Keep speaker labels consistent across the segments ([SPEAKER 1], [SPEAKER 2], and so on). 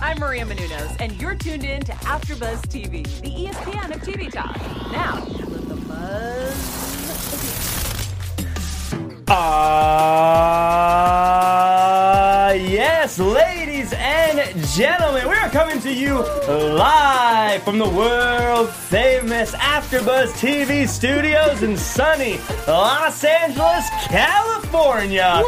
[SPEAKER 1] I'm Maria Menounos, and you're tuned in to AfterBuzz TV, the ESPN of TV talk. Now, let the buzz.
[SPEAKER 2] Ah, yes, ladies and gentlemen, we are coming to you live from the world famous AfterBuzz TV studios in sunny Los Angeles, California.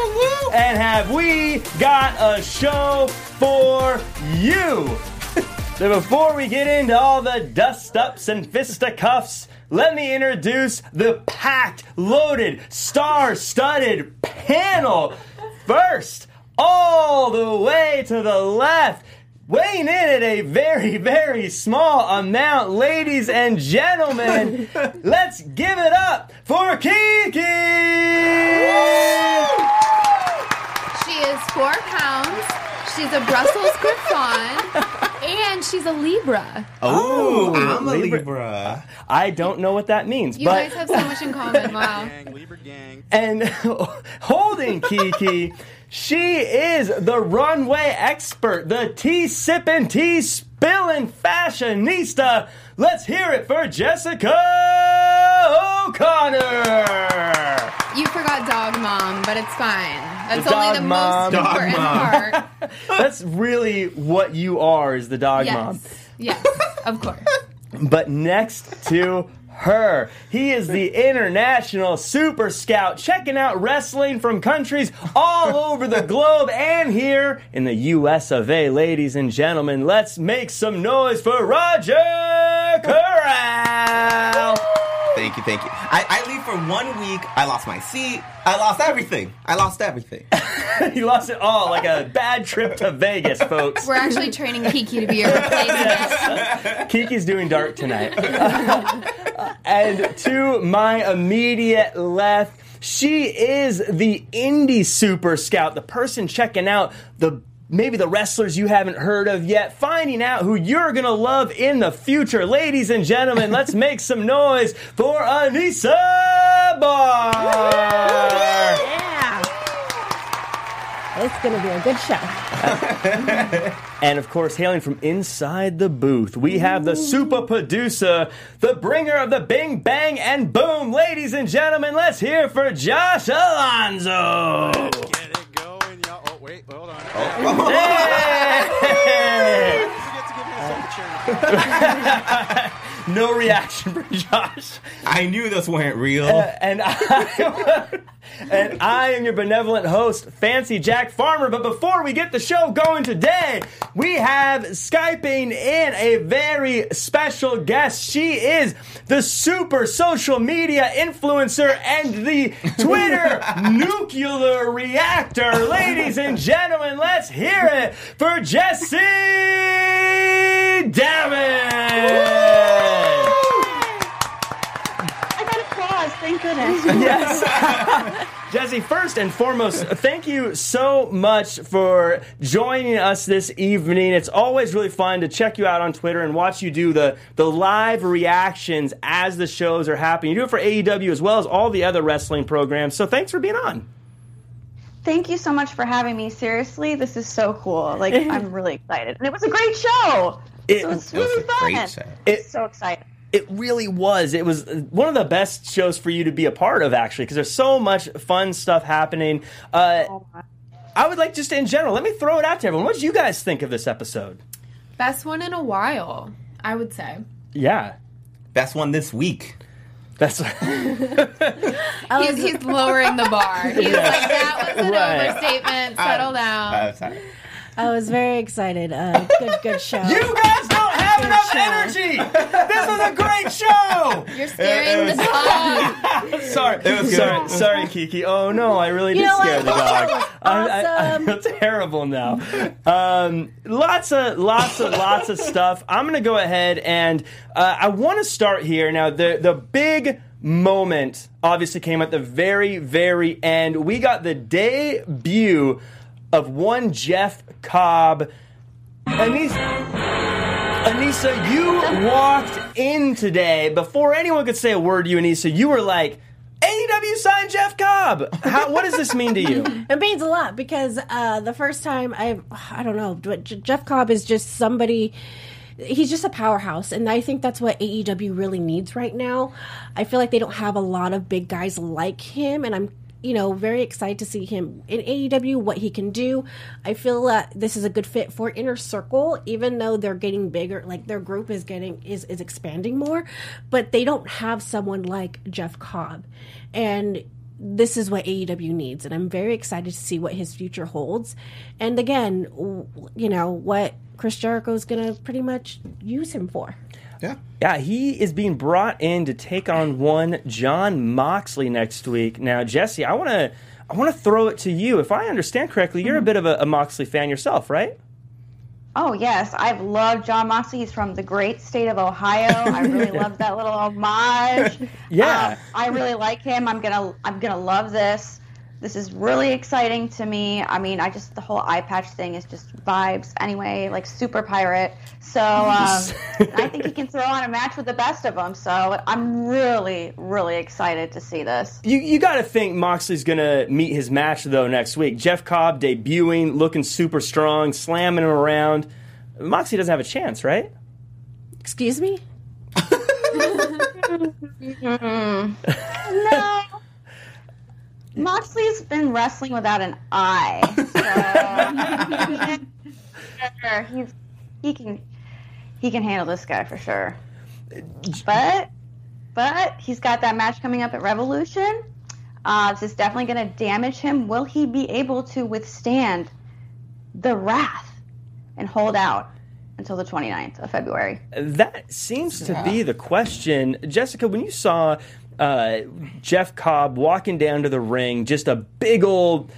[SPEAKER 2] And have we got a show for you? So before we get into all the dust ups and fisticuffs, let me introduce the packed, loaded, star studded panel. First, all the way to the left, weighing in at a very, very small amount, ladies and gentlemen, let's give it up for Keke!
[SPEAKER 3] She is four pounds. She's a Brussels Griffon, and she's a Libra.
[SPEAKER 4] Oh, I'm a
[SPEAKER 2] Libra.
[SPEAKER 4] Libra.
[SPEAKER 2] I don't know what that means,
[SPEAKER 3] You
[SPEAKER 2] but
[SPEAKER 3] guys have so much in common. Wow. Gang, Libra gang.
[SPEAKER 2] and holding Keke, she is the runway expert, the tea sipping, tea spilling fashionista. Let's hear it for Jessica O'Connor.
[SPEAKER 3] You forgot dog mom, but it's fine. That's
[SPEAKER 2] The
[SPEAKER 3] only the
[SPEAKER 2] mom.
[SPEAKER 3] most
[SPEAKER 4] Dog
[SPEAKER 3] important
[SPEAKER 4] mom.
[SPEAKER 3] part.
[SPEAKER 2] That's really what you are, is the dog
[SPEAKER 3] Yes.
[SPEAKER 2] mom.
[SPEAKER 3] Yes, of course.
[SPEAKER 2] But next to her, he is the international super scout, checking out wrestling from countries all over the globe and here in the US of A. Ladies and gentlemen, let's make some noise for Roger Corral.
[SPEAKER 4] Thank you, thank you. I, I leave for one week. I lost my seat. I lost everything. I lost everything.
[SPEAKER 2] you lost it all like a bad trip to Vegas, folks.
[SPEAKER 3] We're actually training Keke to be your replacement.
[SPEAKER 2] Keke's doing dark tonight. and to my immediate left, she is the indie super scout, the person checking out the maybe the wrestlers you haven't heard of yet, finding out who you're gonna love in the future. Ladies and gentlemen, let's make some noise for Anissa Barr.
[SPEAKER 5] Yeah. It's going to be a good show.
[SPEAKER 2] And of course, hailing from inside the booth, we have the super producer, the bringer of the bing, bang, and boom. Ladies and gentlemen, let's hear for Josh Alonzo.
[SPEAKER 6] Second chair.
[SPEAKER 2] no reaction from Josh.
[SPEAKER 4] I knew this weren't real.
[SPEAKER 2] Uh, and I, and I am your benevolent host, Fancy Jack Farmer. But before we get the show going today, we have Skyping in a very special guest. She is the super social media influencer and the Twitter nuclear reactor. Ladies and gentlemen, let's hear it for Jessie Damage.
[SPEAKER 5] I got applause. Thank goodness.
[SPEAKER 2] Yes. Jesse, first and foremost, thank you so much for joining us this evening. It's always really fun to check you out on Twitter and watch you do the, the live reactions as the shows are happening. You do it for AEW as well as all the other wrestling programs. So thanks for being on.
[SPEAKER 7] Thank you so much for having me. Seriously, this is so cool. Like, I'm really excited. And it was a great show.
[SPEAKER 2] It-
[SPEAKER 7] It was
[SPEAKER 4] It was
[SPEAKER 7] really fun.
[SPEAKER 4] great show.
[SPEAKER 2] It-
[SPEAKER 7] so excited.
[SPEAKER 2] It really was. It was one of the best shows for you to be a part of, actually, because there's so much fun stuff happening. Uh,
[SPEAKER 7] Oh
[SPEAKER 2] I would like just in general, let me throw it out to everyone. What did you guys think of this episode?
[SPEAKER 3] Best one in a while, I would say.
[SPEAKER 2] Yeah.
[SPEAKER 4] Best one this week.
[SPEAKER 2] That's
[SPEAKER 3] He's, he's lowering the bar. He's like, that was an
[SPEAKER 2] Right.
[SPEAKER 3] overstatement. Settle down.
[SPEAKER 4] Uh, sorry.
[SPEAKER 5] I was very excited. Uh, good, good show.
[SPEAKER 2] You guys don't have enough
[SPEAKER 5] show.
[SPEAKER 2] energy. This was a great show.
[SPEAKER 3] You're scaring the dog.
[SPEAKER 2] Sorry,
[SPEAKER 4] It was
[SPEAKER 2] sorry,
[SPEAKER 4] good.
[SPEAKER 2] sorry, Keke. Oh no, I really
[SPEAKER 5] You
[SPEAKER 2] did scare
[SPEAKER 5] what?
[SPEAKER 2] the dog.
[SPEAKER 5] That was
[SPEAKER 2] I, I, I feel terrible now. Um, lots of, lots of, lots of stuff. I'm gonna go ahead and uh, I want to start here now. The the big moment obviously came at the very, very end. We got the debut of one Jeff Cobb. Anissa, Anissa, you walked in today before anyone could say a word to you, Anissa. You were like, AEW signed Jeff Cobb. How, what does this mean to you?
[SPEAKER 5] It means a lot because uh, the first time I, I don't know, Jeff Cobb is just somebody. He's just a powerhouse, and I think that's what AEW really needs right now. I feel like they don't have a lot of big guys like him, and I'm, you know, very excited to see him in AEW. What he can do. I feel that this is a good fit for Inner Circle, even though they're getting bigger. Like their group is getting is is expanding more, but they don't have someone like Jeff Cobb, and this is what AEW needs, and I'm very excited to see what his future holds. And again, you know what Chris Jericho is going to pretty much use him for.
[SPEAKER 4] Yeah.
[SPEAKER 2] Yeah, he is being brought in to take on one John Moxley next week. Now, Jesse, I want to I want to throw it to you. If I understand correctly, you're a bit of a, a Moxley fan yourself, right?
[SPEAKER 7] Oh yes, I've loved John Moxley. He's from the great state of Ohio. I really love that little homage.
[SPEAKER 2] Yeah.
[SPEAKER 7] Um, I really like him. I'm gonna I'm gonna love this. This is really exciting to me. I mean, I just the whole eye patch thing is just vibes anyway, like super pirate. So um, I think he can throw on a match with the best of them. So I'm really really excited to see this.
[SPEAKER 2] You you got to think Moxley's going to meet his match though next week. Jeff Cobb debuting, looking super strong, slamming him around. Moxley doesn't have a chance, right?
[SPEAKER 5] Excuse me.
[SPEAKER 7] No. Moxley's been wrestling without an eye. So he's he can he can handle this guy for sure. But but he's got that match coming up at Revolution. Uh, this is definitely going to damage him. Will he be able to withstand the wrath and hold out until the 29th of February?
[SPEAKER 2] That seems to be the question. Jessica, when you saw uh, Jeff Cobb walking down to the ring, just a big old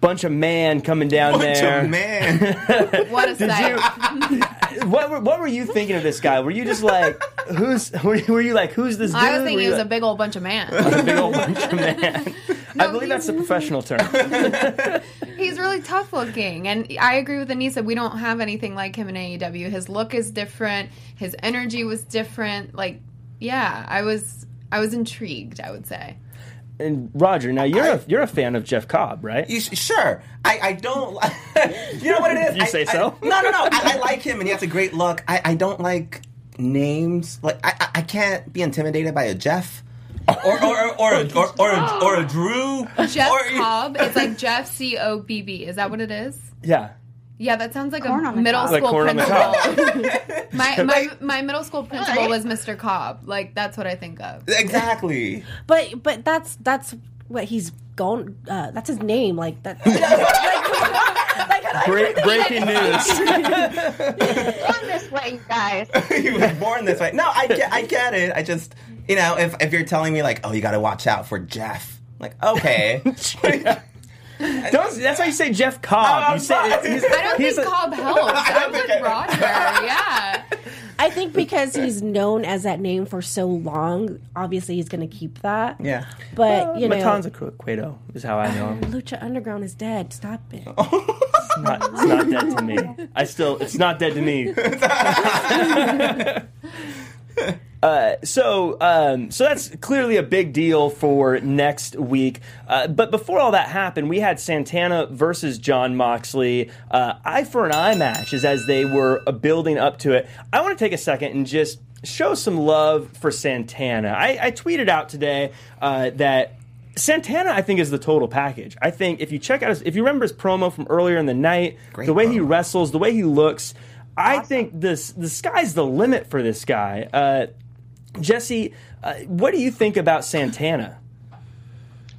[SPEAKER 2] bunch of man coming down
[SPEAKER 4] Bunch
[SPEAKER 2] there.
[SPEAKER 4] of man.
[SPEAKER 3] What a sight.
[SPEAKER 2] What were, what were you thinking of this guy? Were you just like, who's? Were you, were you like, who's this dude?
[SPEAKER 3] I was
[SPEAKER 2] Were
[SPEAKER 3] thinking he was a big old bunch of man.
[SPEAKER 2] a big old bunch of man. I believe that's the professional term.
[SPEAKER 3] He's really tough looking, and I agree with Anissa. We don't have anything like him in AEW. His look is different. His energy was different. Like, yeah, I was, I was intrigued. I would say.
[SPEAKER 2] And Roger, now you're a
[SPEAKER 4] I-
[SPEAKER 2] you're a fan of Jeff Cobb, right?
[SPEAKER 4] You, sure. I, I don't you know what it is?
[SPEAKER 2] You
[SPEAKER 4] I-
[SPEAKER 2] say
[SPEAKER 4] I-
[SPEAKER 2] so?
[SPEAKER 4] no, no, no. I, I like him, and he has a great look. I, I don't like names. Like I, I- I can't be intimidated by a Jeff. Or or or or, a, or, or, a, or a Drew.
[SPEAKER 3] Jeff
[SPEAKER 4] or,
[SPEAKER 3] Cobb. It's like Jeff C O B B. Is that what it is?
[SPEAKER 2] Yeah.
[SPEAKER 3] Yeah, that sounds like
[SPEAKER 7] Corn
[SPEAKER 3] a middle
[SPEAKER 7] cob.
[SPEAKER 2] Like
[SPEAKER 3] school
[SPEAKER 2] corn on the
[SPEAKER 3] principal. my, my my middle school principal was Mr. Cobb. Like that's what I think of.
[SPEAKER 4] Exactly.
[SPEAKER 5] But but that's that's what he's going. Uh, that's his name. Like that.
[SPEAKER 2] Break, breaking news.
[SPEAKER 7] Born this way, you guys.
[SPEAKER 4] he was born this way. No, I get, I get it. I just, you know, if if you're telling me like, oh, you got to watch out for Jeff, like, okay,
[SPEAKER 2] Don't, that's why you say Jeff Cobb. You say
[SPEAKER 4] I'm
[SPEAKER 2] he's,
[SPEAKER 3] I don't
[SPEAKER 2] he's
[SPEAKER 3] think
[SPEAKER 2] a-
[SPEAKER 3] Cobb helps. I'm with
[SPEAKER 4] think-
[SPEAKER 3] Roger. Yeah.
[SPEAKER 5] I think because he's known as that name for so long, obviously he's going to keep that.
[SPEAKER 4] yeah.
[SPEAKER 5] But you know,
[SPEAKER 2] Matanza Cueto is how I know him.
[SPEAKER 5] Lucha Underground is dead. Stop it.
[SPEAKER 2] It's not, it's not dead to me. I still, it's not dead to me. Uh, so, um, so that's clearly a big deal for next week. Uh, but before all that happened, we had Santana versus John Moxley, uh, eye for an eye matches as they were uh, building up to it. I want to take a second and just show some love for Santana. I, I tweeted out today uh, that Santana, I think, is the total package. I think if you check out his, if you remember his promo from earlier in the night,
[SPEAKER 4] Great
[SPEAKER 2] the way he wrestles, the way he looks, I think this the sky's the limit for this guy. Uh, Jesse, uh, what do you think about Santana?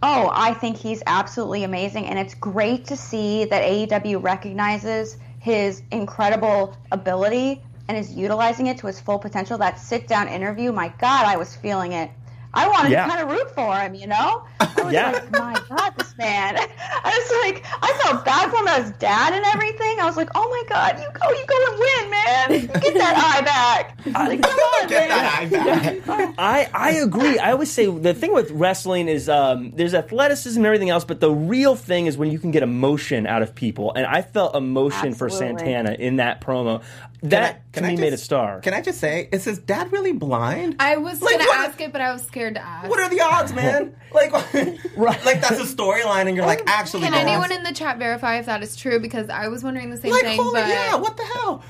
[SPEAKER 7] Oh, I think he's absolutely amazing, and it's great to see that AEW recognizes his incredible ability and is utilizing it to his full potential. That sit down interview, my God, I was feeling it. I wanted
[SPEAKER 2] Yeah.
[SPEAKER 7] to kind of root for him, you know? I was
[SPEAKER 2] Yeah.
[SPEAKER 7] like, my God, this man. I was like, I felt bad for him as dad and everything. I was like, "Oh my god, you go, you go and win, man! You get that eye back!" Like, come on,
[SPEAKER 4] Get
[SPEAKER 7] man.
[SPEAKER 4] that eye back.
[SPEAKER 2] I, I agree. I always say the thing with wrestling is um, there's athleticism and everything else, but the real thing is when you can get emotion out of people. And I felt emotion for Santana in that promo. That
[SPEAKER 4] Can
[SPEAKER 2] to
[SPEAKER 4] I
[SPEAKER 2] me
[SPEAKER 4] just-
[SPEAKER 2] made a star.
[SPEAKER 4] Can I just say, is his dad really blind?
[SPEAKER 3] I was
[SPEAKER 4] Like,
[SPEAKER 3] gonna ask it, but I was scared to ask.
[SPEAKER 4] What are the odds, man? Like, like that's a storyline, and you're like, actually,
[SPEAKER 3] Can
[SPEAKER 4] Dad,
[SPEAKER 3] anyone in the chat verify if that is true? Because I was wondering the same
[SPEAKER 4] like,
[SPEAKER 3] thing.
[SPEAKER 4] holy
[SPEAKER 3] but
[SPEAKER 4] yeah, what the hell?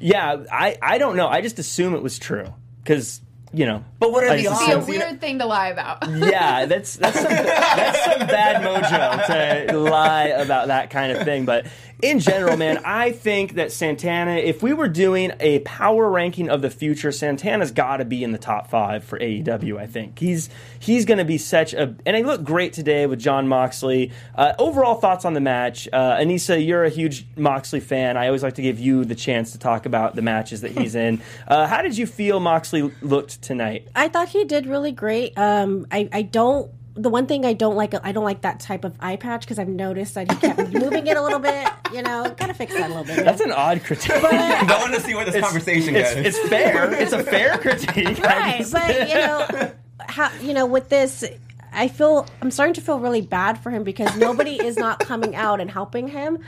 [SPEAKER 2] yeah, I, I don't know. I just assume it was true because you know.
[SPEAKER 4] But what are
[SPEAKER 2] I
[SPEAKER 4] the
[SPEAKER 2] just
[SPEAKER 3] be a
[SPEAKER 4] odds?
[SPEAKER 2] assume-
[SPEAKER 3] weird thing to lie about.
[SPEAKER 2] yeah, that's that's some, that's some bad mojo to lie about that kind of thing. But in general, man, I think that Santana, if we were doing a power ranking of the future, Santana's got to be in the top five for AEW. I think he's he's going to be such a and he looked great today with John Moxley. Uh, overall thoughts on the match, uh, Anissa, you're a huge Moxley fan. I always like to give you the chance to talk about the matches that he's in. Uh, how did you feel Moxley looked tonight?
[SPEAKER 5] I thought he did really great. Um, I, I don't. The one thing I don't like, I don't like that type of eye patch because I've noticed that he kept moving it a little bit. You know, gotta fix that a little bit.
[SPEAKER 2] That's an odd critique.
[SPEAKER 4] I want to see where this conversation
[SPEAKER 2] it's,
[SPEAKER 4] goes.
[SPEAKER 2] it's fair. It's a fair critique.
[SPEAKER 5] right but you know how you know with this i feel i'm starting to feel really bad for him because nobody is not coming out and helping him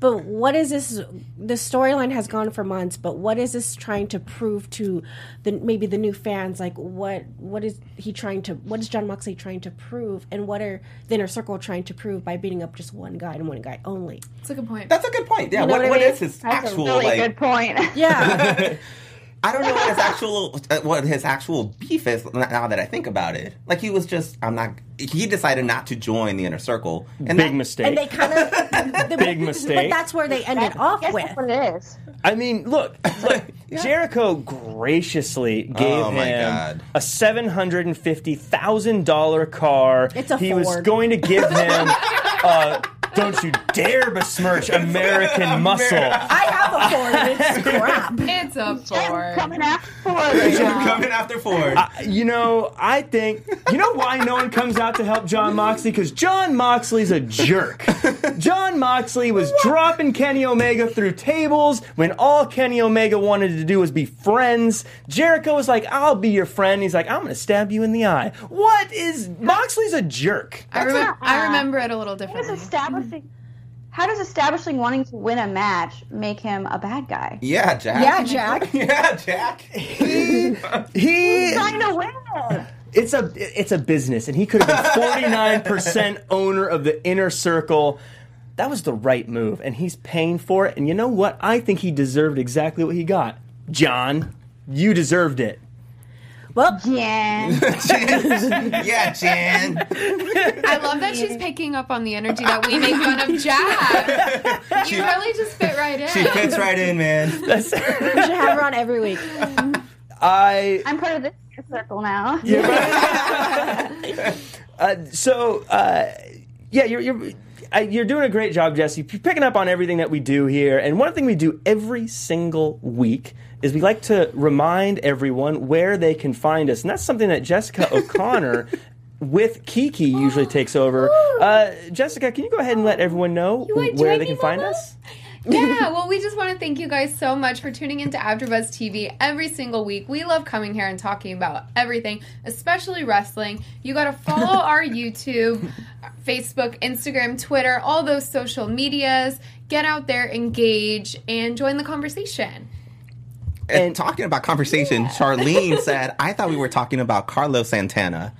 [SPEAKER 5] but what is this the storyline has gone for months but what is this trying to prove to the maybe the new fans like what what is he trying to what is john moxley trying to prove and what are the inner circle trying to prove by beating up just one guy and one guy only
[SPEAKER 3] That's a good point.
[SPEAKER 4] That's a good point. Yeah,
[SPEAKER 5] You know
[SPEAKER 4] what,
[SPEAKER 5] what I
[SPEAKER 4] what
[SPEAKER 5] mean?
[SPEAKER 4] is his
[SPEAKER 7] That's
[SPEAKER 4] actual
[SPEAKER 7] a really
[SPEAKER 4] like?
[SPEAKER 7] good point.
[SPEAKER 5] yeah
[SPEAKER 4] I don't know what his actual uh, what his actual beef is now that I think about it. Like he was just I'm not. He decided not to join the inner circle. And
[SPEAKER 2] Big
[SPEAKER 4] that-
[SPEAKER 2] mistake.
[SPEAKER 5] and they kind of
[SPEAKER 2] Big mistake.
[SPEAKER 5] but that's where they ended off
[SPEAKER 7] Guess
[SPEAKER 5] with
[SPEAKER 7] that's what it is.
[SPEAKER 2] I mean, look, look Jericho graciously gave
[SPEAKER 4] Oh,
[SPEAKER 2] him
[SPEAKER 4] God.
[SPEAKER 2] a seven hundred and fifty thousand dollar car.
[SPEAKER 5] It's a
[SPEAKER 2] he was going to give him. uh, don't you dare besmirch American muscle.
[SPEAKER 5] i have a ford it's crap
[SPEAKER 3] It's a Ford.
[SPEAKER 7] Coming after Ford right now.
[SPEAKER 4] coming after Ford.
[SPEAKER 2] You know, I think you know why no one comes out to help John Moxley because John Moxley's a jerk. John Moxley was dropping Kenny Omega through tables when all Kenny Omega wanted to do was be friends. Jericho was like, "I'll be your friend." He's like, "I'm going to stab you in the eye." What is Moxley's a jerk?
[SPEAKER 3] I, remem-
[SPEAKER 7] not-
[SPEAKER 3] I remember it a little
[SPEAKER 7] How does
[SPEAKER 3] differently.
[SPEAKER 7] Establishing how does establishing wanting to win a match make him a bad guy?
[SPEAKER 4] yeah, Jack.
[SPEAKER 5] yeah jack
[SPEAKER 4] yeah, Jack.
[SPEAKER 2] He
[SPEAKER 7] Trying to win.
[SPEAKER 2] it's a it's a business, and he could have been forty nine percent owner of the inner circle. That was the right move, and he's paying for it. And you know what? I think he deserved exactly what he got. John, you deserved it.
[SPEAKER 5] Well
[SPEAKER 7] Jan.
[SPEAKER 4] yeah, Jan.
[SPEAKER 3] I love that she's picking up on the energy that we make fun of Jack. You really just fit right in.
[SPEAKER 4] She fits right in, man.
[SPEAKER 2] That's,
[SPEAKER 5] we should have her on every week
[SPEAKER 2] I
[SPEAKER 7] I'm part of this circle now.
[SPEAKER 2] uh, so uh, yeah, you're you're. I, you're doing a great job, Jesse. You're picking up on everything that we do here. And one thing we do every single week is we like to remind everyone where they can find us. And that's something that Jessica O'Connor with Keke usually takes over. Uh, Jessica, can you go ahead and let everyone know where they can find us?
[SPEAKER 3] Yeah, well, we just want to thank you guys so much for tuning into AfterBuzz TV every single week. We love coming here and talking about everything, especially wrestling. You got to follow our YouTube, Facebook, Instagram, Twitter, all those social medias. Get out there, engage, and join the conversation.
[SPEAKER 4] And talking about conversation, Charlene said, "I thought we were talking about Carlos Santana."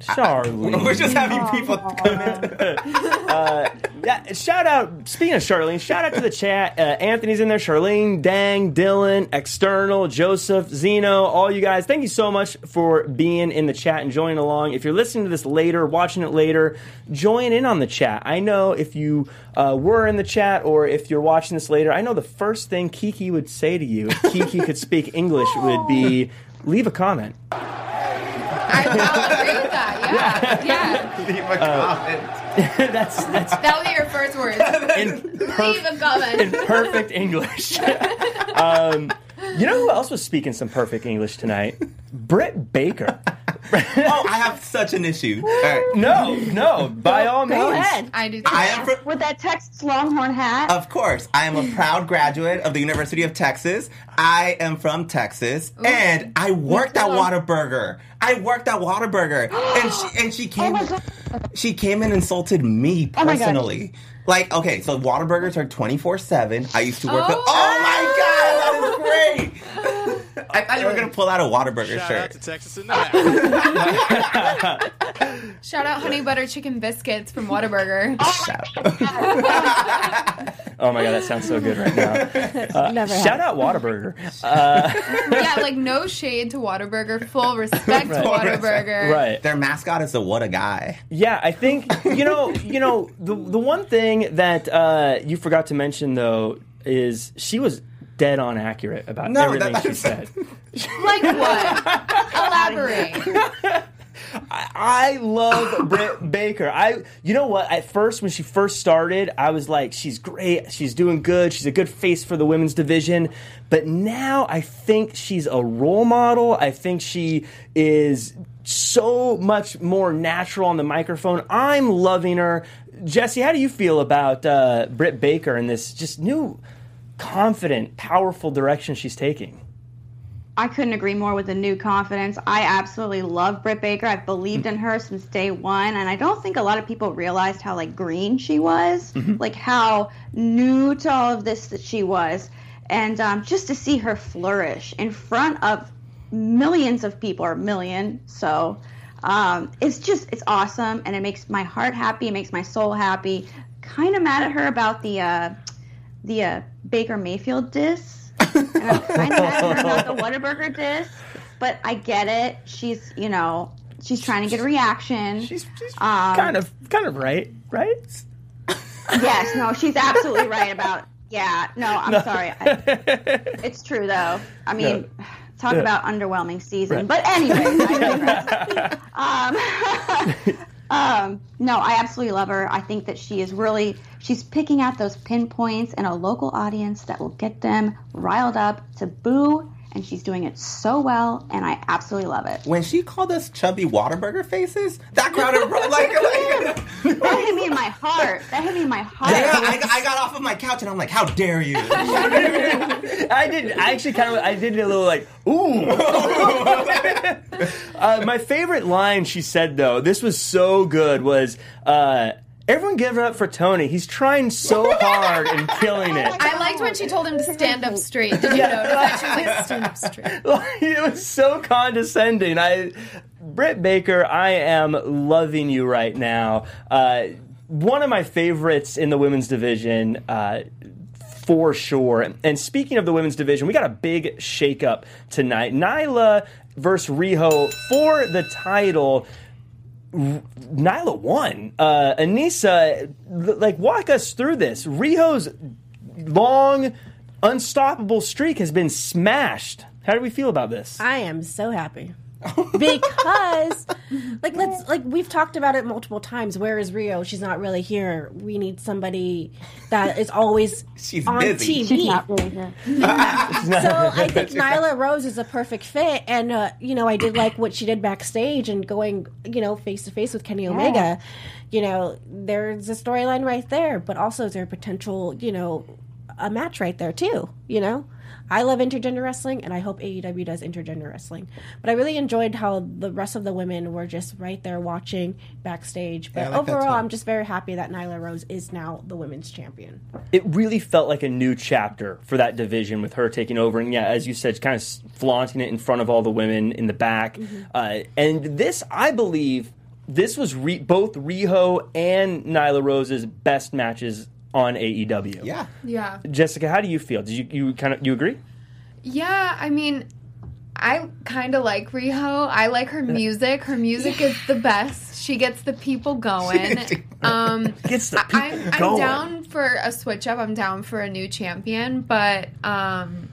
[SPEAKER 2] Charlene.
[SPEAKER 4] We're just having people come in.
[SPEAKER 2] Yeah, shout out. Speaking of Charlene, shout out to the chat. Uh, Anthony's in there. Charlene, Dang, Dylan, External, Joseph, Zeno, all you guys. Thank you so much for being in the chat and joining along. If you're listening to this later, watching it later, join in on the chat. I know if you uh, were in the chat or if you're watching this later, I know the first thing Keke would say to you if Keke could speak English would be leave a comment.
[SPEAKER 3] I will agree with that. Yeah, yeah.
[SPEAKER 4] Leave a comment.
[SPEAKER 2] that's that's
[SPEAKER 3] That'll be your first words.
[SPEAKER 2] in
[SPEAKER 3] Leave a comment in
[SPEAKER 2] perfect English. um, you know who else was speaking some perfect English tonight? Britt Baker.
[SPEAKER 4] oh, I have such an issue. All right.
[SPEAKER 2] No, no, by all means.
[SPEAKER 5] Go ahead.
[SPEAKER 3] I do. Too.
[SPEAKER 4] I am from,
[SPEAKER 7] With that Texas Longhorn hat.
[SPEAKER 4] Of course, I am a proud graduate of the University of Texas. I am from Texas, and I worked at Whataburger. I worked at Whataburger, and she and she came.
[SPEAKER 7] Oh my God.
[SPEAKER 4] she came and insulted me
[SPEAKER 7] Oh my God.
[SPEAKER 4] personally. like, okay, so Whataburgers are twenty four seven. I used to work.
[SPEAKER 3] Oh.
[SPEAKER 4] at, oh my god, that was great! I thought you were gonna pull out a Whataburger
[SPEAKER 6] Shout out
[SPEAKER 4] shirt.
[SPEAKER 6] to Texas in the house.
[SPEAKER 3] Shout out honey butter chicken biscuits from Whataburger.
[SPEAKER 4] Shout-
[SPEAKER 2] Oh my god, that sounds so good right now. Uh,
[SPEAKER 5] Never had
[SPEAKER 2] shout out Whataburger. Uh,
[SPEAKER 3] yeah, like no shade to Whataburger, full respect to
[SPEAKER 2] Right.
[SPEAKER 3] Whataburger.
[SPEAKER 2] right.
[SPEAKER 4] Their mascot is the what a guy.
[SPEAKER 2] Yeah, I think you know, you know, the the one thing that uh, you forgot to mention though is she was dead on accurate about
[SPEAKER 4] No,
[SPEAKER 2] everything
[SPEAKER 4] that-
[SPEAKER 2] she said.
[SPEAKER 3] Like what? Elaborate.
[SPEAKER 2] I love Britt Baker. I, you know what? At first, when she first started, I was like, she's great. She's doing good. She's a good face for the women's division. But now I think she's a role model. I think she is so much more natural on the microphone. I'm loving her. Jesse, how do you feel about uh, Britt Baker and this just new, confident, powerful direction she's taking?
[SPEAKER 7] I couldn't agree more with the new confidence. I absolutely love Britt Baker. I've believed in her since day one, and I don't think a lot of people realized how like green she was, like how new to all of this that she was, and um, just to see her flourish in front of millions of people, or million, so um, it's just it's awesome, and it makes my heart happy. It makes my soul happy. Kind of mad at her about the uh, the uh, Baker Mayfield diss. And I'm kind of mad at her about the Whataburger diss, but I get it. She's, you know, she's trying to get a reaction.
[SPEAKER 2] She's, she's
[SPEAKER 7] Um,
[SPEAKER 2] kind of, kind of right, right?
[SPEAKER 7] yes, no, she's absolutely right about. Yeah, no, I'm sorry. I, it's true though. I mean, talk
[SPEAKER 2] Yeah.
[SPEAKER 7] about underwhelming season. But anyway, um, um, no, I absolutely love her. I think that she is really she's picking out those pinpoints in a local audience that will get them riled up to boo, and she's doing it so well, and I absolutely love it.
[SPEAKER 4] When she called us chubby Whataburger faces, that crowd like, like
[SPEAKER 7] That hit me in my heart. That hit me in my heart.
[SPEAKER 4] Yeah, I, I got off of my couch and I'm like, how dare you?
[SPEAKER 2] I did. I actually kind of. I did a little like, ooh. uh, my favorite line she said though, this was so good, was uh, everyone give it up for Tony. He's trying so hard and killing it.
[SPEAKER 3] I liked when she told him to stand up straight. Did you notice that? She was like, stand up straight.
[SPEAKER 2] Like, it was so condescending. I, Britt Baker, I am loving you right now. Uh, one of my favorites in the women's division. Uh, for sure. And speaking of the women's division, we got a big shakeup tonight. Nyla versus Riho for the title. Nyla won. Uh, Anissa, like, walk us through this. Riho's long, unstoppable streak has been smashed. How do we feel about this?
[SPEAKER 5] I am so happy because, like, let's like we've talked about it multiple times. Where is Riho? She's not really here. We need somebody that is always
[SPEAKER 4] She's
[SPEAKER 5] on
[SPEAKER 4] busy.
[SPEAKER 5] TV.
[SPEAKER 7] She's not really here.
[SPEAKER 5] so I think Nyla Rose is a perfect fit, and uh, you know I did like what she did backstage and going you know face to face with Kenny Omega. You know, there's a storyline right there, but also is there a potential you know a match right there too. You know. I love intergender wrestling, and I hope AEW does intergender wrestling. But I really enjoyed how the rest of the women were just right there watching backstage. But
[SPEAKER 4] Yeah, like
[SPEAKER 5] overall. I'm just very happy that Nyla Rose is now the women's champion.
[SPEAKER 2] it really felt like a new chapter for that division with her taking over and yeah as you said kind of flaunting it in front of all the women in the back
[SPEAKER 5] Mm-hmm.
[SPEAKER 2] uh, and this i believe this was re- both riho and nyla rose's best matches on aew
[SPEAKER 4] Yeah.
[SPEAKER 3] Yeah.
[SPEAKER 2] jessica how do you feel did you, you kind of you agree
[SPEAKER 3] Yeah, I mean, I kind of like Riho. I like her music. Her music is the best. She gets the people going. Um,
[SPEAKER 2] Gets the
[SPEAKER 3] I- I'm,
[SPEAKER 2] people
[SPEAKER 3] I'm
[SPEAKER 2] going.
[SPEAKER 3] down for a switch up. I'm down for a new champion, but um,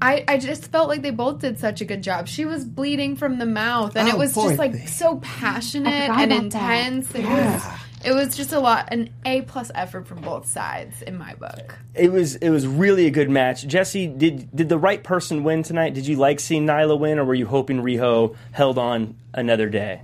[SPEAKER 3] I I just felt like they both did such a good job. She was bleeding from the mouth, and it
[SPEAKER 4] Oh,
[SPEAKER 3] was
[SPEAKER 4] poor
[SPEAKER 3] just like
[SPEAKER 4] thing.
[SPEAKER 3] so passionate and
[SPEAKER 7] about that.
[SPEAKER 3] intense. It
[SPEAKER 7] Yeah.
[SPEAKER 3] Was It was just a lot, an A plus effort from both sides in my book.
[SPEAKER 2] It was it was really a good match. Jesse, did did the right person win tonight? Did you like seeing Nyla win, or were you hoping Riho held on another day?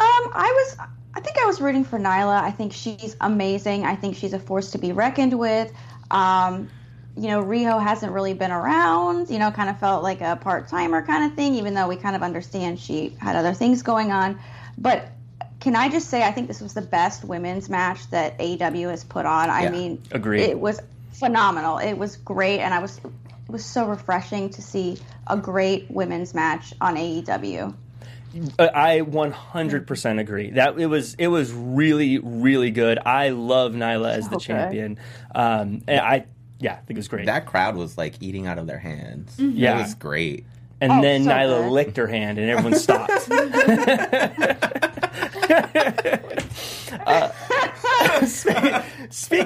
[SPEAKER 7] Um, I was. I think I was rooting for Nyla. I think she's amazing. I think she's a force to be reckoned with. Um, you know, Riho hasn't really been around. You know, kind of felt like a part timer kind of thing, even though we kind of understand she had other things going on. But can I just say, I think this was the best women's match that AEW has put on. I
[SPEAKER 4] Yeah,
[SPEAKER 7] mean,
[SPEAKER 2] agreed.
[SPEAKER 7] It was phenomenal. It was great, and I was. It was so refreshing to see a great women's match on AEW.
[SPEAKER 2] I 100% agree. That it was it was really really good. I love Nyla as the
[SPEAKER 7] Okay.
[SPEAKER 2] champion. Um, and I yeah, I think it was great.
[SPEAKER 4] That crowd was like eating out of their hands.
[SPEAKER 2] Yeah.
[SPEAKER 4] It was great.
[SPEAKER 2] and
[SPEAKER 7] Oh,
[SPEAKER 2] then
[SPEAKER 7] so
[SPEAKER 2] Nyla
[SPEAKER 7] good.
[SPEAKER 2] licked her hand, and everyone stopped.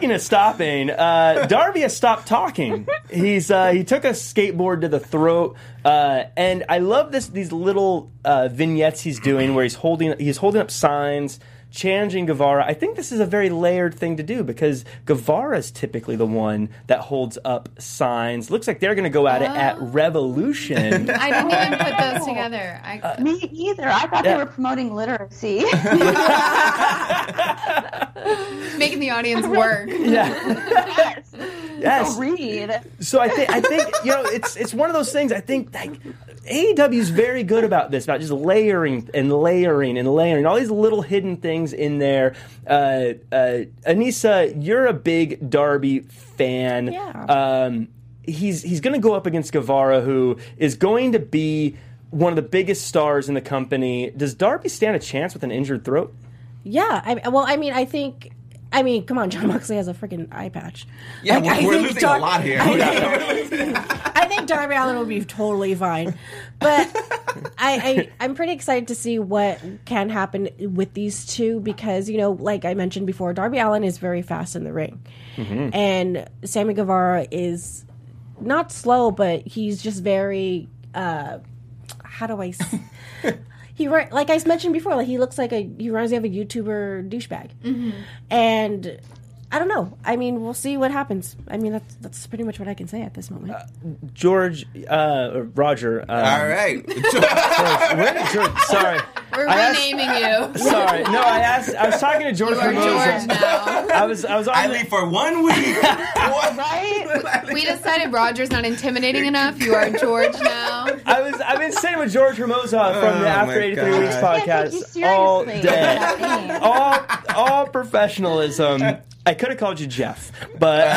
[SPEAKER 2] Speaking of stopping, uh, Darby has stopped talking. He's uh, he took a skateboard to the throat, uh, and I love this these little uh, vignettes he's doing where he's holding he's holding up signs. Challenging Guevara, I think this is a very layered thing to do because Guevara is typically the one that holds up signs. Looks like they're going to go at it oh. at Revolution.
[SPEAKER 3] I didn't even put those together. I, uh,
[SPEAKER 7] Me either. I thought
[SPEAKER 2] Yeah.
[SPEAKER 7] they were promoting literacy.
[SPEAKER 3] making the audience work.
[SPEAKER 7] yes.
[SPEAKER 2] yes,
[SPEAKER 7] Read.
[SPEAKER 2] So I think I think you know it's it's one of those things. I think like AEW is very good about this, about just layering and layering and layering all these little hidden things in there. Uh, uh, Anissa, you're a big Darby fan.
[SPEAKER 5] Yeah.
[SPEAKER 2] Um, he's he's going to go up against Guevara, who is going to be one of the biggest stars in the company. Does Darby stand a chance with an injured throat?
[SPEAKER 5] Yeah, I, well, I mean, I think, I mean, come on, John Moxley has a freaking eye patch.
[SPEAKER 4] Yeah,
[SPEAKER 5] Like,
[SPEAKER 4] we're,
[SPEAKER 5] I
[SPEAKER 4] we're
[SPEAKER 5] think
[SPEAKER 4] losing
[SPEAKER 5] Dar-
[SPEAKER 4] a lot here.
[SPEAKER 5] I think Darby Allin will be totally fine, but I, I I'm pretty excited to see what can happen with these two because you know, like I mentioned before, Darby Allin is very fast in the ring, and Sammy Guevara is not slow, but he's just very. Uh, how do I? He like I mentioned before, like he looks like a he reminds me of a YouTuber douchebag, mm-hmm. and I don't know. I mean, we'll see what happens. I mean, that's that's pretty much what I can say at this moment.
[SPEAKER 2] George, uh, Roger. Um,
[SPEAKER 4] All right.
[SPEAKER 2] Where did George? Sorry.
[SPEAKER 3] We're
[SPEAKER 2] I asked-
[SPEAKER 3] renaming you.
[SPEAKER 2] Sorry. No, I asked. I was talking to George
[SPEAKER 3] You are
[SPEAKER 2] Formosa.
[SPEAKER 3] George now.
[SPEAKER 2] I was. I was on.
[SPEAKER 4] I
[SPEAKER 2] the-
[SPEAKER 4] leave for one week. What?
[SPEAKER 7] Right?
[SPEAKER 3] We decided Roger's not intimidating enough. You are George now.
[SPEAKER 2] I was. I've been sitting with George Hermosa from the
[SPEAKER 4] Oh,
[SPEAKER 2] After
[SPEAKER 4] my
[SPEAKER 2] 83
[SPEAKER 4] God.
[SPEAKER 2] Weeks
[SPEAKER 7] I can't take
[SPEAKER 2] podcast
[SPEAKER 7] you
[SPEAKER 2] all day. All, all professionalism. I could have called you Jeff, but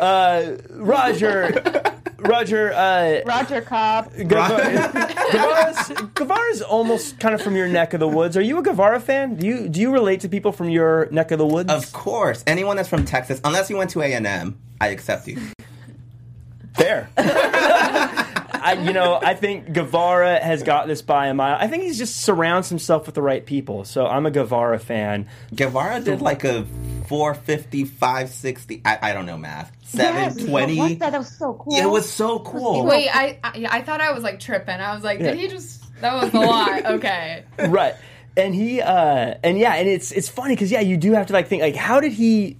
[SPEAKER 2] uh, Roger, Roger, uh,
[SPEAKER 7] Roger Cobb.
[SPEAKER 2] Guevara, Guevara's, Guevara's almost kind of from your neck of the woods. Are you a Guevara fan? Do you do you relate to people from your neck of the woods?
[SPEAKER 4] Of course, anyone that's from Texas, unless you went to A and M, I accept you.
[SPEAKER 2] Fair. I, you know, I think Guevara has got this by a mile. I think he just surrounds himself with the right people. So I'm a Guevara fan.
[SPEAKER 4] Guevara did like a 450, 560. I, I don't know math.
[SPEAKER 7] Yes,
[SPEAKER 4] 720.
[SPEAKER 7] what was that? That was so cool.
[SPEAKER 4] It was so cool.
[SPEAKER 3] Wait, I, I I thought I was like tripping. I was like, did
[SPEAKER 2] Yeah.
[SPEAKER 3] he just? That was a lot. Okay.
[SPEAKER 2] Right. And he uh and yeah, and it's it's funny cuz yeah, you do have to like think like how did he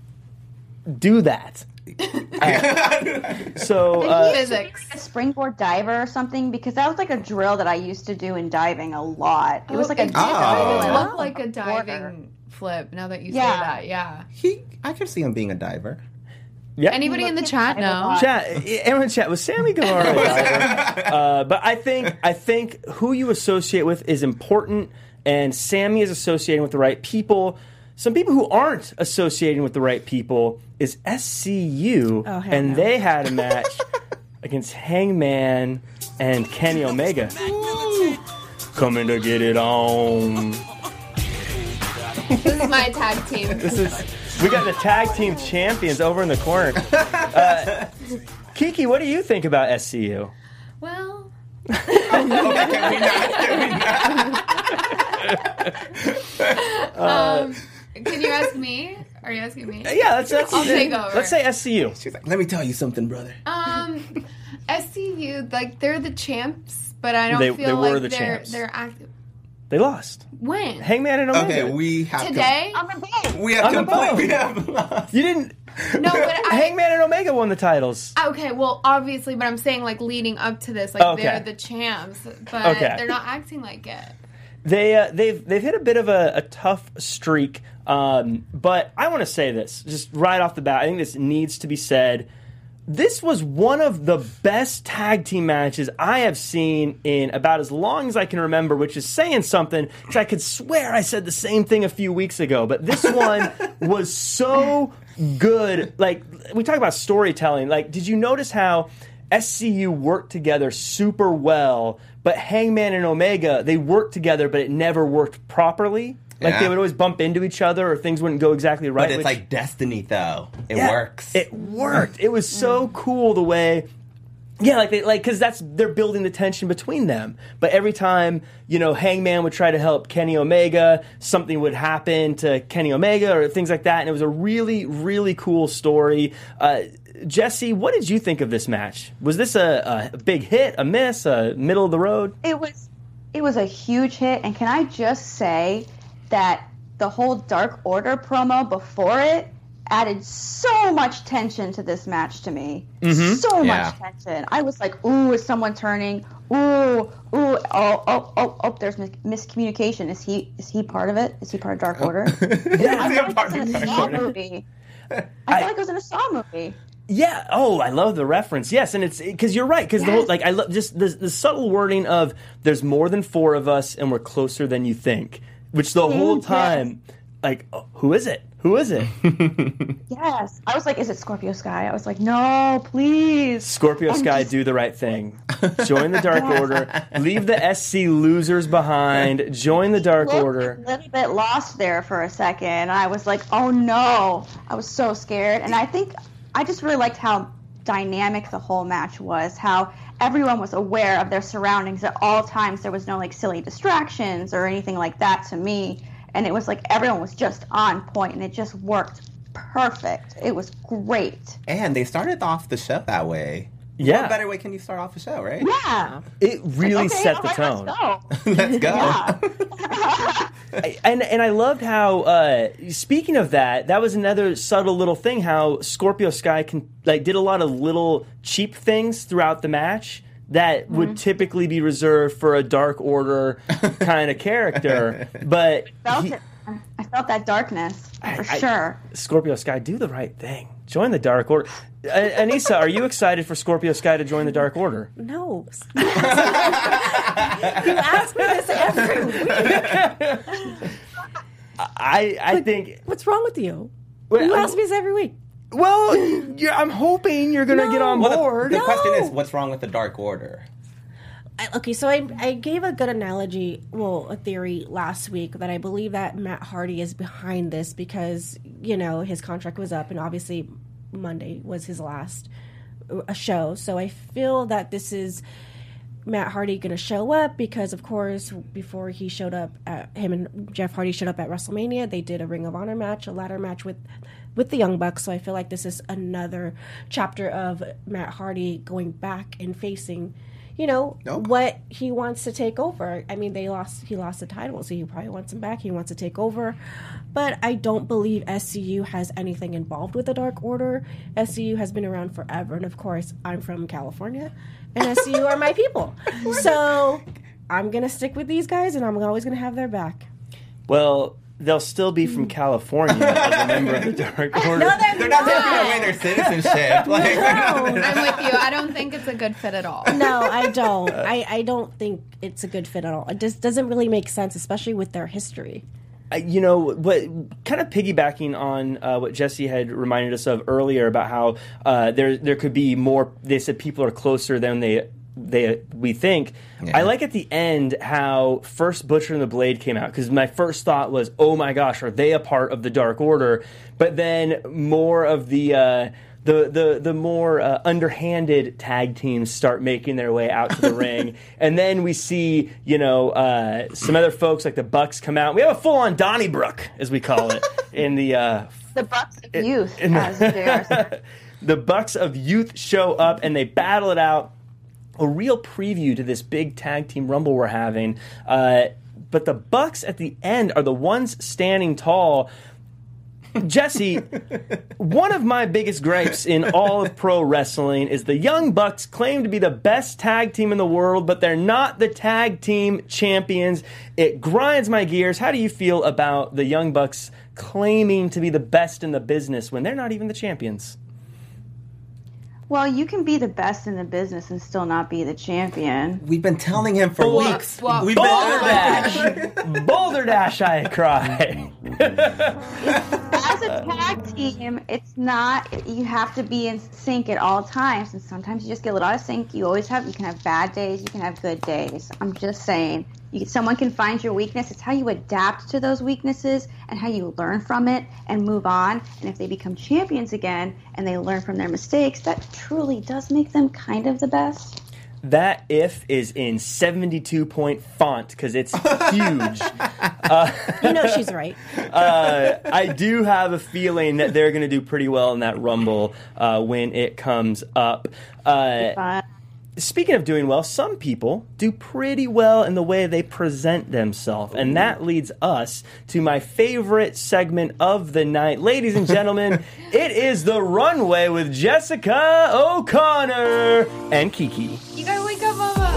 [SPEAKER 2] do that? so uh,
[SPEAKER 3] Physics.
[SPEAKER 7] a springboard diver or something because that was like a drill that I used to do in diving a lot. It was like a
[SPEAKER 3] it did
[SPEAKER 4] Oh.
[SPEAKER 3] it
[SPEAKER 7] Oh.
[SPEAKER 3] looked like a
[SPEAKER 7] Border.
[SPEAKER 3] diving flip. Now that you
[SPEAKER 7] Yeah.
[SPEAKER 3] say that, yeah.
[SPEAKER 4] He, I could see him being a diver.
[SPEAKER 2] yeah.
[SPEAKER 3] Anybody in the chat
[SPEAKER 7] at
[SPEAKER 3] know?
[SPEAKER 2] Chat, everyone chat was Sammy Guevara. uh, but I think I think who you associate with is important, and Sammy is associating with the right people. Some people who aren't associating with the right people is SCU,
[SPEAKER 5] Oh,
[SPEAKER 2] and
[SPEAKER 5] no.
[SPEAKER 2] they had a match against Hangman and Kenny Omega. Coming to get it on.
[SPEAKER 3] This is my tag team.
[SPEAKER 2] This is we got the tag team champions over in the corner. Uh, Keke, what do you think about SCU?
[SPEAKER 3] Well, um, can you ask me? Are you asking me?
[SPEAKER 2] Yeah, let's let's,
[SPEAKER 3] I'll take over.
[SPEAKER 2] let's say SCU.
[SPEAKER 4] She's like, let me tell you something, brother.
[SPEAKER 3] Um, SCU, like they're the champs, but I don't
[SPEAKER 2] They-
[SPEAKER 3] feel
[SPEAKER 2] they were
[SPEAKER 3] like
[SPEAKER 2] the
[SPEAKER 3] they're
[SPEAKER 2] champs.
[SPEAKER 3] they're active.
[SPEAKER 2] They lost.
[SPEAKER 3] When?
[SPEAKER 2] Hangman and Omega.
[SPEAKER 4] Okay, we have
[SPEAKER 3] Today?
[SPEAKER 7] I'm a babe.
[SPEAKER 4] we have
[SPEAKER 2] On the
[SPEAKER 4] complete.
[SPEAKER 2] boat.
[SPEAKER 4] We have lost.
[SPEAKER 2] You didn't.
[SPEAKER 3] No, but I.
[SPEAKER 2] Hangman and Omega won the titles.
[SPEAKER 3] Okay, well, obviously, but I'm saying like leading up to this, like
[SPEAKER 2] Okay.
[SPEAKER 3] they're the champs, but
[SPEAKER 2] Okay.
[SPEAKER 3] they're not acting like it.
[SPEAKER 2] They uh, they've they've hit a bit of a, a tough streak, um, but I want to say this just right off the bat. I think this needs to be said. This was one of the best tag team matches I have seen in about as long as I can remember, which is saying something because I could swear I said the same thing a few weeks ago. But this one was so good. Like we talk about storytelling. Like, did you notice how SCU worked together super well, but Hangman and Omega they worked together, but it never worked properly. Like
[SPEAKER 4] Yeah.
[SPEAKER 2] they would always bump into each other, or things wouldn't go exactly right.
[SPEAKER 4] But it's
[SPEAKER 2] which-
[SPEAKER 4] like destiny, though. It
[SPEAKER 2] yeah,
[SPEAKER 4] works.
[SPEAKER 2] It worked. It was so cool the way. Yeah, like they like because that's they're building the tension between them. But every time you know Hangman would try to help Kenny Omega, something would happen to Kenny Omega or things like that, and it was a really really cool story. Uh, Jesse, what did you think of this match? Was this a, a big hit, a miss, a middle of the road?
[SPEAKER 7] It was it was a huge hit and can I just say that the whole Dark Order promo before it added so much tension to this match to me. Mm-hmm. So
[SPEAKER 4] Yeah.
[SPEAKER 7] much tension. I was like, "Ooh, is someone turning? Ooh, ooh, oh, oh, oh, oh, there's mis- miscommunication. Is he is he part of it? Is he part of Dark oh. Order?" I
[SPEAKER 4] Is he a
[SPEAKER 7] feel like it was in a Saw movie. I feel like it was in a Saw movie.
[SPEAKER 2] Yeah. Oh, I love the reference. Yes, and it's because you're right. Because the whole like I love just the, the subtle wording of "there's more than four of us and we're closer than you think," which the whole mm-hmm.
[SPEAKER 7] yes.
[SPEAKER 2] time, like, oh, who is it? Who is it?
[SPEAKER 7] Yes, I was like, "Is it Scorpio Sky?" I was like, "No, please."
[SPEAKER 2] Scorpio
[SPEAKER 7] And
[SPEAKER 2] Sky,
[SPEAKER 7] just-
[SPEAKER 2] do the right thing. Join the Dark Order. Leave the SC losers behind. Join the Dark
[SPEAKER 7] looked
[SPEAKER 2] Order.
[SPEAKER 7] a little bit lost there for a second. I was like, oh no. I was so scared. And I think I just really liked how dynamic the whole match was, how everyone was aware of their surroundings at all times. There was no like silly distractions or anything like that to me. And it was like everyone was just on point and it just worked perfect. It was great.
[SPEAKER 4] and they started off the show that way.
[SPEAKER 2] Yeah.
[SPEAKER 4] What better way can you start off a show, right?
[SPEAKER 7] Yeah.
[SPEAKER 2] It really
[SPEAKER 7] Okay,
[SPEAKER 2] set
[SPEAKER 7] all
[SPEAKER 2] the
[SPEAKER 7] right,
[SPEAKER 2] tone.
[SPEAKER 7] Let's go.
[SPEAKER 4] Let's go.
[SPEAKER 2] I- and and I loved how uh, speaking of that, that was another subtle little thing. How Scorpio Sky can like did a lot of little cheap things throughout the match that
[SPEAKER 7] Mm-hmm.
[SPEAKER 2] would typically be reserved for a Dark Order kind of character, but
[SPEAKER 7] felt
[SPEAKER 2] he-
[SPEAKER 7] it. I felt that darkness for
[SPEAKER 2] I-
[SPEAKER 7] sure.
[SPEAKER 2] Scorpio Sky do the right thing. Join the Dark Order. Uh, Anissa, are you excited for Scorpio Sky to join the Dark Order?
[SPEAKER 5] No. you ask me this every week.
[SPEAKER 2] I I think
[SPEAKER 5] What's wrong with you?
[SPEAKER 2] Well,
[SPEAKER 5] you
[SPEAKER 2] I'm-
[SPEAKER 5] ask me this every week.
[SPEAKER 2] well, you're, I'm hoping you're gonna get on
[SPEAKER 4] Well, the-
[SPEAKER 2] board.
[SPEAKER 4] the, question is, what's wrong with the Dark Order?
[SPEAKER 5] I, okay, so I, I gave a good analogy, well, a theory last week that I believe that Matt Hardy is behind this because, you know, his contract was up and obviously Monday was his last uh, show. So I feel that this is Matt Hardy going to show up because, of course, before he showed up, at, him and Jeff Hardy showed up at WrestleMania. They did a Ring of Honor match, a ladder match with with the Young Bucks. So I feel like this is another chapter of Matt Hardy going back and facing, you know,
[SPEAKER 4] Nope.
[SPEAKER 5] what he wants to take over. I mean, they lost he lost the title, so he probably wants him back. He wants to take over, but I don't believe SCU has anything involved with the Dark Order. SCU has been around forever, and of course, I'm from California, and SCU are my people. So I'm gonna stick with these guys, and I'm always gonna have their back.
[SPEAKER 2] Well, they'll still be from California as a member of the Dark Order.
[SPEAKER 5] No, they're,
[SPEAKER 4] They're not
[SPEAKER 5] not.
[SPEAKER 4] taking away their citizenship. Like,
[SPEAKER 3] I'm with you. I don't think it's a good fit at all.
[SPEAKER 5] No, I don't. I, I don't think it's a good fit at all. It just doesn't really make sense, especially with their history.
[SPEAKER 2] Uh, you know what kind of piggybacking on uh, what jesse had reminded us of earlier about how uh, there there could be more they said people are closer than they they we think i like at the end how first butcher and the blade came out because my first thought was oh my gosh are they a part of the dark order but then more of the uh, the the the more uh, underhanded tag teams start making their way out to the ring, and then we see you know uh, some other folks like the Bucks come out. We have a full on Donnybrook, as we call it, in the uh,
[SPEAKER 7] The Bucks of Youth,
[SPEAKER 2] in
[SPEAKER 7] as JR said.
[SPEAKER 2] the Bucks of Youth show up and they battle it out. A real preview to this big tag team rumble we're having. Uh, but the Bucks at the end are the ones standing tall. Jesse, one of my biggest gripes in all of pro wrestling is the Young Bucks claim to be the best tag team in the world, but they're not the tag team champions. It grinds my gears. How do you feel about the Young Bucks claiming to be the best in the business when they're not even the champions?
[SPEAKER 7] Well, you can be the best in the business and still not be the champion.
[SPEAKER 4] We've been telling him for
[SPEAKER 3] Boulder-
[SPEAKER 4] weeks.
[SPEAKER 3] Boulder
[SPEAKER 4] We've
[SPEAKER 2] Boulder
[SPEAKER 4] been
[SPEAKER 2] Dash! Boulder Dash, I cry.
[SPEAKER 7] As a tag team, it's not you have to be in sync at all times, and sometimes you just get a little out of sync. You always have you can have bad days, you can have good days. I'm just saying, you, someone can find your weakness. It's how you adapt to those weaknesses and how you learn from it and move on. And if they become champions again and they learn from their mistakes, that truly does make them kind of the best.
[SPEAKER 2] That if is in 72 point font because it's huge.
[SPEAKER 5] You know she's right.
[SPEAKER 2] uh, I do have a feeling that they're going to do pretty well in that Rumble uh, when it comes up. Uh,
[SPEAKER 7] But
[SPEAKER 2] speaking of doing well, some people do pretty well in the way they present themselves. And that leads us to my favorite segment of the night. Ladies and gentlemen, it is the runway with Jessica O'Connor and Keke.
[SPEAKER 3] You gotta wake up, Mama.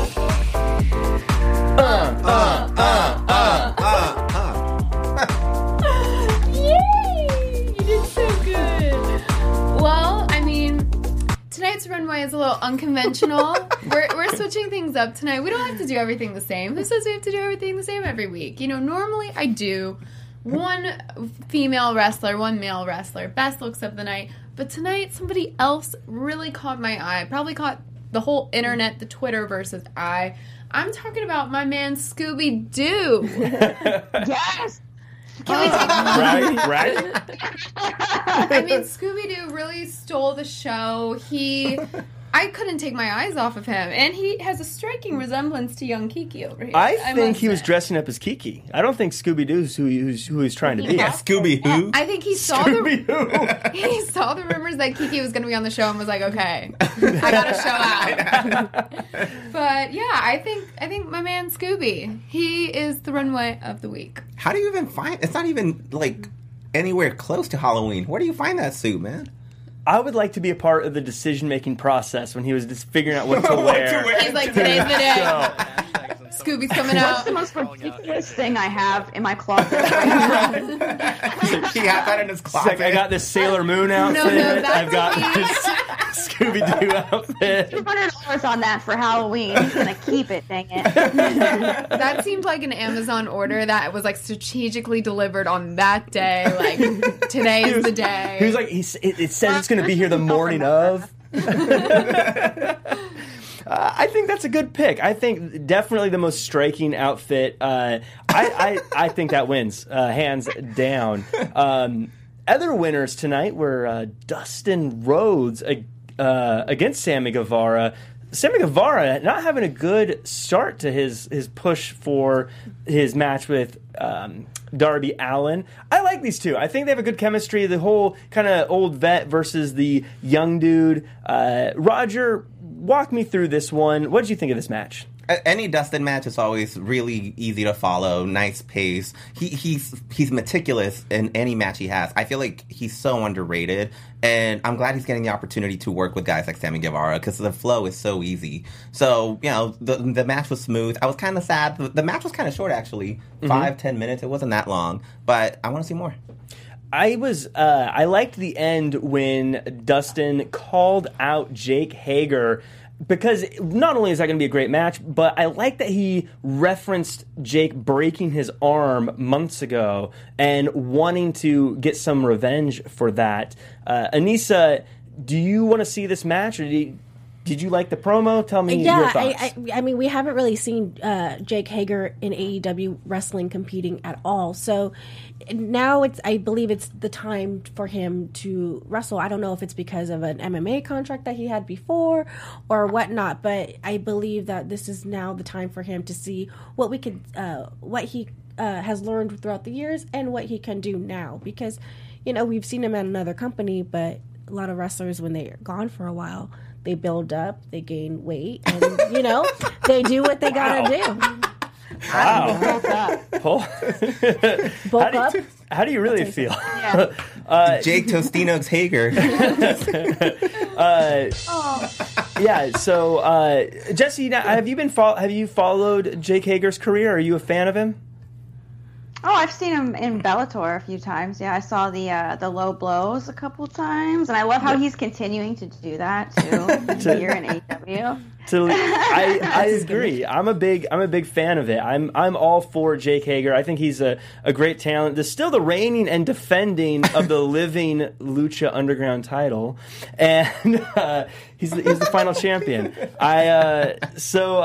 [SPEAKER 3] Yay! Tonight's runway is a little unconventional. we're, we're switching things up tonight. We don't have to do everything the same. Who says we have to do everything the same every week? You know, normally I do one female wrestler, one male wrestler, best looks of the night. But tonight, somebody else really caught my eye. Probably caught the whole internet, the Twitter versus I. I'm talking about my man Scooby Doo.
[SPEAKER 7] yes,
[SPEAKER 3] Can we take
[SPEAKER 2] Right? Right?
[SPEAKER 3] I mean, Scooby Doo really stole the show. He, I couldn't take my eyes off of him, and he has a striking resemblance to young Keke over here.
[SPEAKER 2] I think
[SPEAKER 3] must
[SPEAKER 2] he was
[SPEAKER 3] say.
[SPEAKER 2] dressing up as Keke. I don't think Scooby Doo's who, he- who's, who he's trying to be.
[SPEAKER 4] Yeah, Scooby Who.
[SPEAKER 3] I think he saw the
[SPEAKER 2] Scooby-Doo.
[SPEAKER 3] he saw the rumors that Keke was going to be on the show and was like, "Okay, I got to show out." but yeah, I think I think my man Scooby, he is the runway of the week.
[SPEAKER 4] How do you even find? It's not even like anywhere close to Halloween. Where do you find that suit, man?
[SPEAKER 2] I would like to be a part of the decision making process when he was just figuring out what to
[SPEAKER 4] What to
[SPEAKER 2] wear.
[SPEAKER 4] wear.
[SPEAKER 3] He's like, "Today's the day.
[SPEAKER 2] So,
[SPEAKER 3] Scooby's coming
[SPEAKER 7] What's
[SPEAKER 3] out."
[SPEAKER 7] the most ridiculous thing I have in my closet
[SPEAKER 4] he had that in his closet.
[SPEAKER 2] like I got this Sailor Moon outfit.
[SPEAKER 3] no, that's
[SPEAKER 2] I've got
[SPEAKER 3] me.
[SPEAKER 2] this Scooby Doo outfit.
[SPEAKER 7] Two hundred dollars on that for Halloween. He's gonna keep it. Dang it!
[SPEAKER 3] That seemed like an Amazon order that was like strategically delivered on that day. Like today is the day.
[SPEAKER 2] He was like, he, it, it says it's going to be here the morning of. Uh, I think that's a good pick. I think definitely the most striking outfit. Uh, I, I I think that wins uh, hands down. Um, other winners tonight were uh, Dustin Rhodes uh, against Sammy Guevara. Sammy Guevara not having a good start to his his push for his match with um, Darby Allin. I like these two. I think they have a good chemistry. The whole kind of old vet versus the young dude. Uh, Roger, walk me through this one. What did you think of this match?
[SPEAKER 4] Any Dustin match is always really easy to follow, nice pace. He, he's he's meticulous in any match he has. I feel like he's so underrated, and I'm glad he's getting the opportunity to work with guys like Sammy Guevara because the flow is so easy. So you know the the match was smooth. I was kind of sad. The, the match was kind of short actually, mm-hmm. five ten minutes. It wasn't that long, but I want to see more.
[SPEAKER 2] I was uh, I liked the end when Dustin called out Jake Hager because not only is that going to be a great match, but I like that he referenced Jake breaking his arm months ago and wanting to get some revenge for that. Uh, Anissa, do you want to see this match, or did you, did you like the promo? Tell me your
[SPEAKER 5] Yeah,
[SPEAKER 2] thoughts.
[SPEAKER 5] I, I, I mean, we haven't really seen uh, Jake Hager in AEW wrestling competing at all. So now it's, I believe it's the time for him to wrestle. I don't know if it's because of an MMA contract that he had before or whatnot, but I believe that this is now the time for him to see what we could, uh, what he uh, has learned throughout the years and what he can do now. Because, you know, we've seen him at another company, but a lot of wrestlers, when they're gone for a while, they build up, they gain weight, and you know, they do what they gotta do.
[SPEAKER 2] Wow.
[SPEAKER 7] Bulk up.
[SPEAKER 2] Paul,
[SPEAKER 5] Bulk
[SPEAKER 2] how, do
[SPEAKER 5] up.
[SPEAKER 2] you, how do you really feel?
[SPEAKER 7] Yeah.
[SPEAKER 4] Jake Tostino's Hager.
[SPEAKER 2] Yeah. So, uh, Jessi, now, have you been fol- have you followed Jake Hager's career? Are you a fan of him?
[SPEAKER 7] Oh, I've seen him in Bellator a few times. Yeah, I saw the uh, the low blows a couple times, and I love how he's continuing to do that too here in AEW.
[SPEAKER 2] To, I, I agree. I'm a big I'm a big fan of it. I'm I'm all for Jake Hager. I think he's a, a great talent. There's still the reigning and defending of the living Lucha Underground title, and uh, he's the, he's the final champion. I uh, so.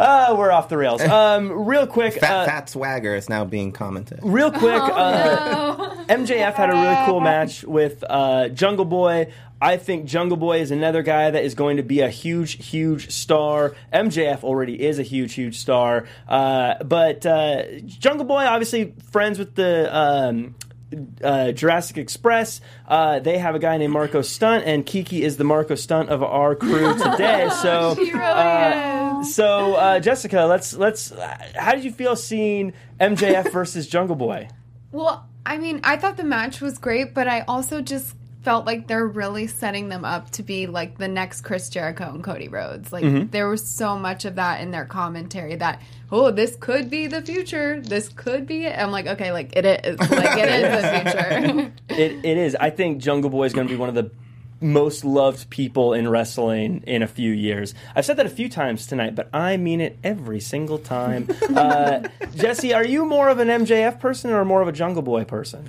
[SPEAKER 2] Uh, we're off the rails. Um, real quick,
[SPEAKER 4] Fat,
[SPEAKER 2] uh,
[SPEAKER 4] fat swagger is now being commented.
[SPEAKER 2] real quick.
[SPEAKER 3] Oh,
[SPEAKER 2] uh, MJF had a really cool match with uh, Jungle Boy. I think Jungle Boy is another guy that is going to be a huge, huge star. MJF already is a huge, huge star. Uh, but uh, Jungle Boy, obviously, friends with the. Um, uh, Jurassic Express. Uh, they have a guy named Marko Stunt, and Keke is the Marko Stunt of our crew today. So,
[SPEAKER 3] She really
[SPEAKER 2] uh, so uh, Jessica, let's let's. How did you feel seeing MJF versus Jungle Boy?
[SPEAKER 3] Well, I mean, I thought the match was great, but I also just felt like they're really setting them up to be like the next Chris Jericho and Cody Rhodes. Like there was so much of that in their commentary that oh, this could be the future. This could be it. I'm like, okay, like it is like it is the future.
[SPEAKER 2] It, it is. I think Jungle Boy is going to be one of the most loved people in wrestling in a few years. I've said that a few times tonight, but I mean it every single time. Uh, Jessi, are you more of an MJF person or more of a Jungle Boy person?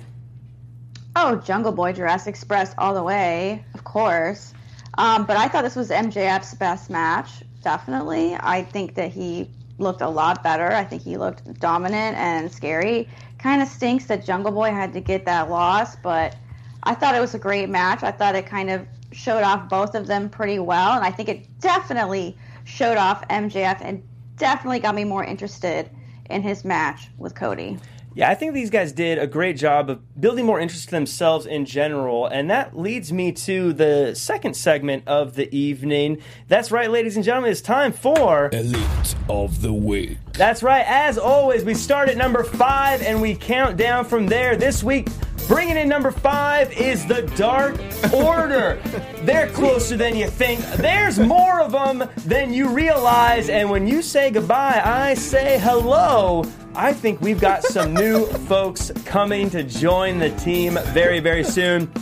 [SPEAKER 7] Oh, Jungle Boy, Jurassic Express, all the way, of course. Um, but I thought this was MJF's best match, definitely. I think that he looked a lot better. I think he looked dominant and scary. Kind of stinks that Jungle Boy had to get that loss, but I thought it was a great match. I thought it kind of showed off both of them pretty well, and I think it definitely showed off MJF and definitely got me more interested in his match with Cody.
[SPEAKER 2] Yeah, I think these guys did a great job of building more interest to themselves in general, and that leads me to the second segment of the evening. That's right, ladies and gentlemen, it's time for
[SPEAKER 6] Elite of the Week.
[SPEAKER 2] That's right. As always, we start at number five and we count down from there. This week, bringing in number five is the Dark Order. They're closer than you think. There's more of them than you realize. And when you say goodbye, I say hello. I think we've got some new folks coming to join the team very, very soon.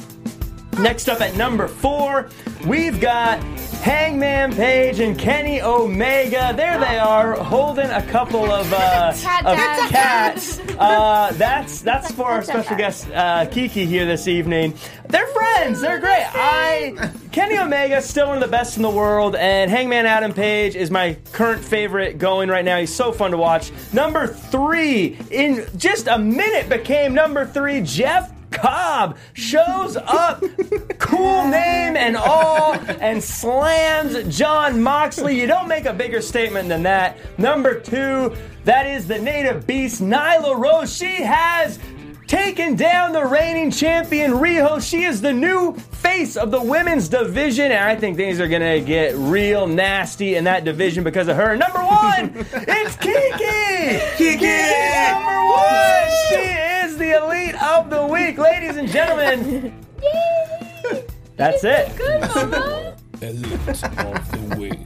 [SPEAKER 2] Next up at number four, we've got Hangman Page and Kenny Omega. There they are, holding a couple of, uh, of cats. Uh, that's that's for our special guest uh, Keke here this evening. They're friends. They're great. I Kenny Omega still one of the best in the world, and Hangman Adam Page is my current favorite going right now. He's so fun to watch. Number three in just a minute became number three. Jeff Cobb shows up, cool name and all, and slams Jon Moxley. You don't make a bigger statement than that. Number two, that is the native beast, Nyla Rose. She has taken down the reigning champion Riho. She is the new face of the women's division, and I think things are gonna get real nasty in that division because of her. Number one, it's Keke. Keke, number one. She is the elite of the week, ladies and gentlemen. That's it.
[SPEAKER 3] Good, Mama.
[SPEAKER 6] Elite of the Week.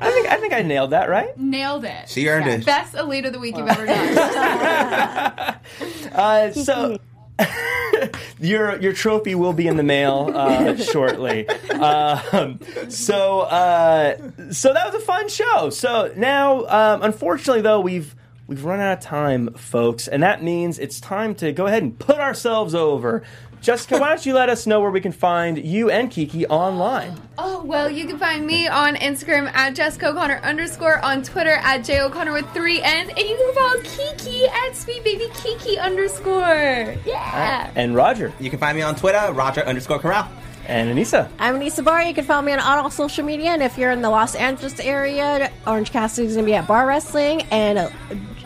[SPEAKER 2] I think I think I nailed that, right?
[SPEAKER 3] Nailed it.
[SPEAKER 4] She earned it.
[SPEAKER 3] Best elite of the week you've ever done.
[SPEAKER 2] Uh, so your your trophy will be in the mail uh, shortly. Um, so uh, so that was a fun show. So now, um, unfortunately, though, we've we've run out of time, folks, and that means it's time to go ahead and put ourselves over. Jessica, why don't you let us know where we can find you and Keke online?
[SPEAKER 3] Oh, well, you can find me on Instagram at Jessica O'Connor underscore, on Twitter at J O'Connor with three N's, and you can follow Keke at Sweet Baby Keke underscore. Yeah.
[SPEAKER 2] And Roger
[SPEAKER 4] You can find me on Twitter, Roger underscore Corral.
[SPEAKER 2] and Anissa.
[SPEAKER 5] I'm Anissa Barr. You can follow me on all social media. And if you're in the Los Angeles area, Orange Cassidy is going to be at Bar Wrestling. And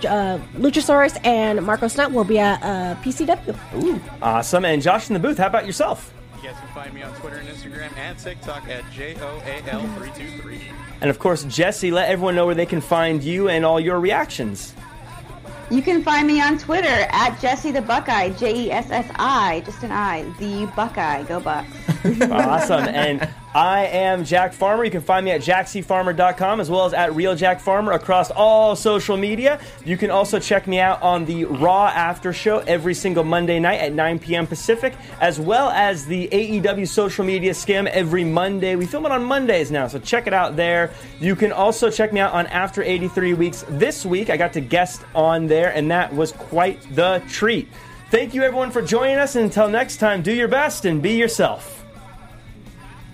[SPEAKER 5] uh, Luchasaurus and Marko Stunt will be at uh, PCW.
[SPEAKER 2] Awesome. And Josh in the booth. How about yourself?
[SPEAKER 8] You guys can find me on Twitter and Instagram and TikTok at JOAL323.
[SPEAKER 2] And of course, Jessi, let everyone know where they can find you and all your reactions.
[SPEAKER 7] You can find me on Twitter at Jessi the Buckeye, J E S S I, just an I, the Buckeye. Go Bucks.
[SPEAKER 2] awesome. And I am Jack Farmer. You can find me at jackcfarmer.com as well as at Real Jack Farmer across all social media. You can also check me out on the Raw After Show every single Monday night at 9 p.m. Pacific, as well as the AEW social media skim every Monday. We film it on Mondays now, so check it out there. You can also check me out on After 83 Weeks. This week, I got to guest on there, and that was quite the treat. Thank you, everyone, for joining us. And until next time, do your best and be yourself.